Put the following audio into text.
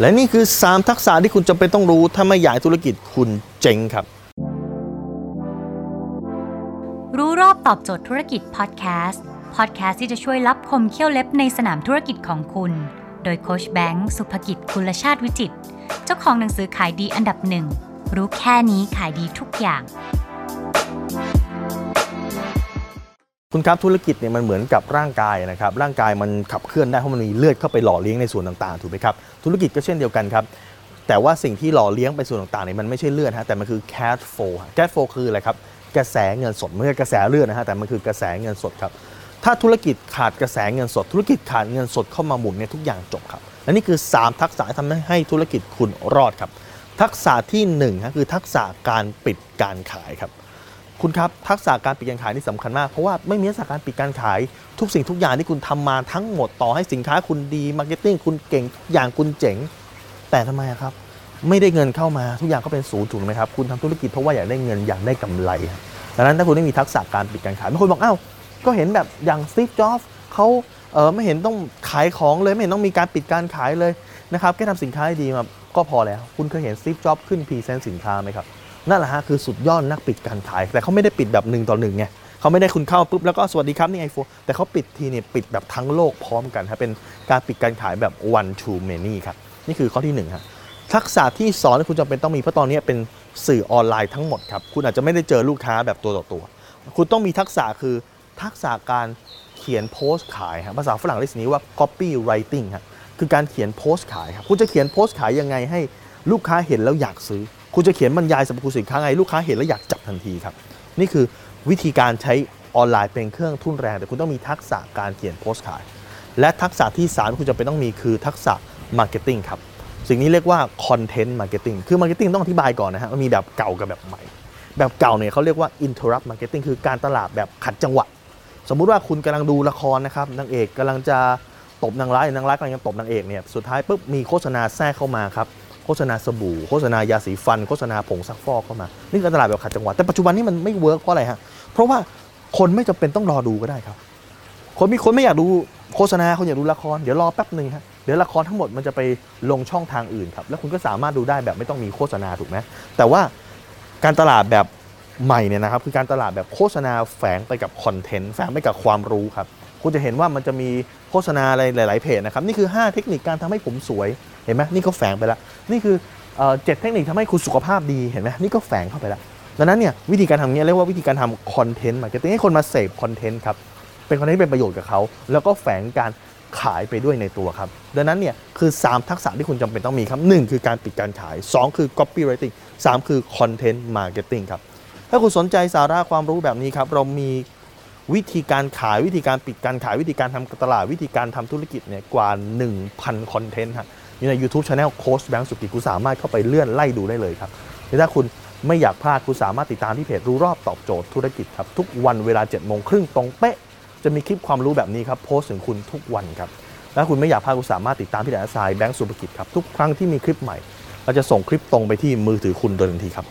และนี่คือ 3 ทักษะที่คุณจำเป็นต้องรู้ถ้าไม่อยากให้ธุรกิจคุณเจ๊งครับ รู้รอบตอบโจทย์ธุรกิจพอดแคสต์พอดแคสต์ที่จะช่วยรับคมเขี้ยวเล็บในสนามธุรกิจของคุณ โดยโคชแบงค์สุภกิจคุณชาติวิจิต เจ้าของหนังสือขายดีอันดับหนึ่งรู้แค่นี้ขายดีทุกอย่าง คุณครับธุรกิจเนี่ยมันเหมือนกับร่างกายนะครับร่างกายมันขับเคลื่อนได้เพราะมันมีเลือดเข้าไปหล่อเลี้ยงในส่วนต่างๆถูกไหมครับธุรกิจก็เช่นเดียวกันครับแต่ว่าสิ่งที่หล่อเลี้ยงไปส่วนต่างๆเนี่ยมันไม่ใช่เลือดฮะแต่มันคือ cash flow cash flow คืออะไรครับกระแสเงินสดไม่ใช่กระแสเลือดนะฮะแต่มันคือกระแสเงินสดครับถ้าธุรกิจขาดกระแสเงินสด ธุรกิจขาดเงินสดเข้ามาหมุนเนี่ยทุกอย่างจบครับและนี่คือ 3 ทักษะที่ทำให้ธุรกิจคุณรอดครับทักษะที่1นะคือทักษะการปิดการขายครับ คุณครับทักษะการปิดการขายนี่สำคัญมาก เพราะว่าไม่มีทักษะการปิดการขายทุกสิ่งทุกอย่างที่คุณทำมาทั้งหมดต่อให้สินค้าคุณดี marketing คุณเก่งอย่างคุณเจ๋ง แต่ทำไมครับ ไม่ได้เงินเข้ามาทุกอย่างก็เป็นศูนย์ถูกไหมครับคุณทำธุรกิจเพราะว่าอยากได้เงินอยากได้กำไรดังนั้นถ้าคุณไม่มีทักษะการปิดการขายบางคนบอกอ้าวก็เห็นแบบอย่างสตีฟจ็อบส์เขาเออไม่เห็นต้องขายของเลยไม่เห็นต้องมีการปิดการขายเลยนะครับแค่ทำสินค้าให้ดีมาก็พอแล้ว คุณเคยเห็นสตีฟจ็อบส์ขึ้น present สินค้าไหมครับ นั่นแหละฮะคือสุดยอดนักปิดการขาย แต่เขาไม่ได้ปิดแบบหนึ่งต่อหนึ่งไงเขาไม่ได้คุณเข้าปุ๊บแล้วก็สวัสดีครับนี่ไอโฟนแต่เขาปิดทีเนี่ยปิดแบบทั้งโลกพร้อมกันครับเป็นการปิดการขายแบบ one to many ครับนี่คือข้อที่หนึ่งฮะทักษะที่สอนคุณจำเป็นต้องมีเพราะตอนนี้เป็นสื่อออนไลน์ทั้งหมดครับคุณอาจจะไม่ได้เจอลูกค้าแบบตัวต่อตัว คุณต้องมีทักษะคือทักษะการเขียนโพสต์ขายครับภาษาฝรั่งเรียกสิ่งนี้ว่า copy writing ครับคือการเขียนโพสต์ขายครับคุณจะเขียนโพสต์ขายยังไงให้ลูกค้าเห็นแล้วอยากซื้อ คุณจะเขียนบรรยายสรรพคุณสินค้ายังไงลูกค้าเห็นแล้วอยากจับทันทีครับ นี่คือวิธีการใช้ออนไลน์เป็นเครื่องทุ่นแรง แต่คุณต้องมีทักษะการเขียนโพสต์ขาย และทักษะที่สามที่คุณจำเป็นต้องมีคือทักษะ marketing ครับ สิ่งนี้เรียกว่า content marketing คือ marketing ต้องอธิบายก่อนนะฮะมันมีแบบเก่ากับแบบใหม่ แบบเก่าเนี่ยเขาเรียกว่า interrupt marketing คือการตลาดแบบขัดจังหวะ สมมุติว่าคุณกำลังดูละครนะครับนางเอกกำลังจะตบนางร้ายนางร้ายกำลังจะตบนางเอกเนี่ยสุดท้ายปุ๊บมีโฆษณาแทรกเข้ามาครับ โฆษณาสบู่โฆษณายาสีฟัน โฆษณาผงซักฟอกเข้ามา นี่การตลาดแบบขัดจังหวะแต่ปัจจุบันนี้มันไม่ work เพราะอะไรฮะเพราะว่าคนไม่จำเป็นต้องรอดูก็ได้ครับ คนมีคนไม่อยากดูโฆษณาคนอยากดูละครเดี๋ยวรอแป๊บหนึ่งครับเดี๋ยวละครทั้งหมดมันจะไปลงช่องทางอื่นครับแล้วคุณก็สามารถดูได้แบบไม่ต้องมีโฆษณาถูกไหมแต่ว่าการตลาดแบบใหม่เนี่ยนะครับคือการตลาดแบบโฆษณาแฝงไปกับคอนเทนต์แฝงไปกับความรู้ครับ คุณจะเห็นว่ามันจะมีโฆษณาอะไรหลาย ๆ เพจนะครับ นี่คือ 5 เทคนิคการทำให้ผมสวย เห็นไหมนี่ก็แฝงไปแล้วนี่คือเจ็ดเทคนิคทำให้คุณสุขภาพดีเห็นไหมนี่ก็แฝงเข้าไปแล้วดังนั้นเนี่ยวิธีการทำเนี้ยเรียกว่าวิธีการทำ content marketing ให้คนมาเสพคอนเทนต์ครับเป็นคอนเทนต์ที่เป็นประโยชน์กับเขาแล้วก็แฝงการขายไปด้วยในตัวครับ ดังนั้นเนี่ยคือ 3 ทักษะที่คุณจำเป็นต้องมีครับ 1 คือการปิดการขาย 2 คือ copywriting 3 คือ content marketing ครับ ถ้าคุณสนใจสาระความรู้แบบนี้ครับ เรามี วิธีการขายวิธีการปิดการขายวิธีการทำตลาดวิธีการทำธุรกิจเนี่ยกว่า 1,000 คอนเทนต์ครับอยู่ใน YouTube Channel โค้ชแบงค์สุกิจคุณสามารถเข้าไปเลื่อนไล่ดูได้เลยครับหรือถ้าคุณไม่อยากพลาดคุณสามารถติดตามที่เพจรู้รอบตอบโจทย์ธุรกิจครับทุกวันเวลา7โมงครึ่งตรงเป๊ะ จะมีคลิปความรู้แบบนี้ครับโพสต์ถึงคุณทุกวันครับและคุณไม่อยากพลาดคุณสามารถติดตามที่แดนไซด์แบงค์สุภกิจครับทุกครั้งที่มีคลิปใหม่เราจะส่งคลิปตรงไปที่มือถือคุณโดยทันทีครับ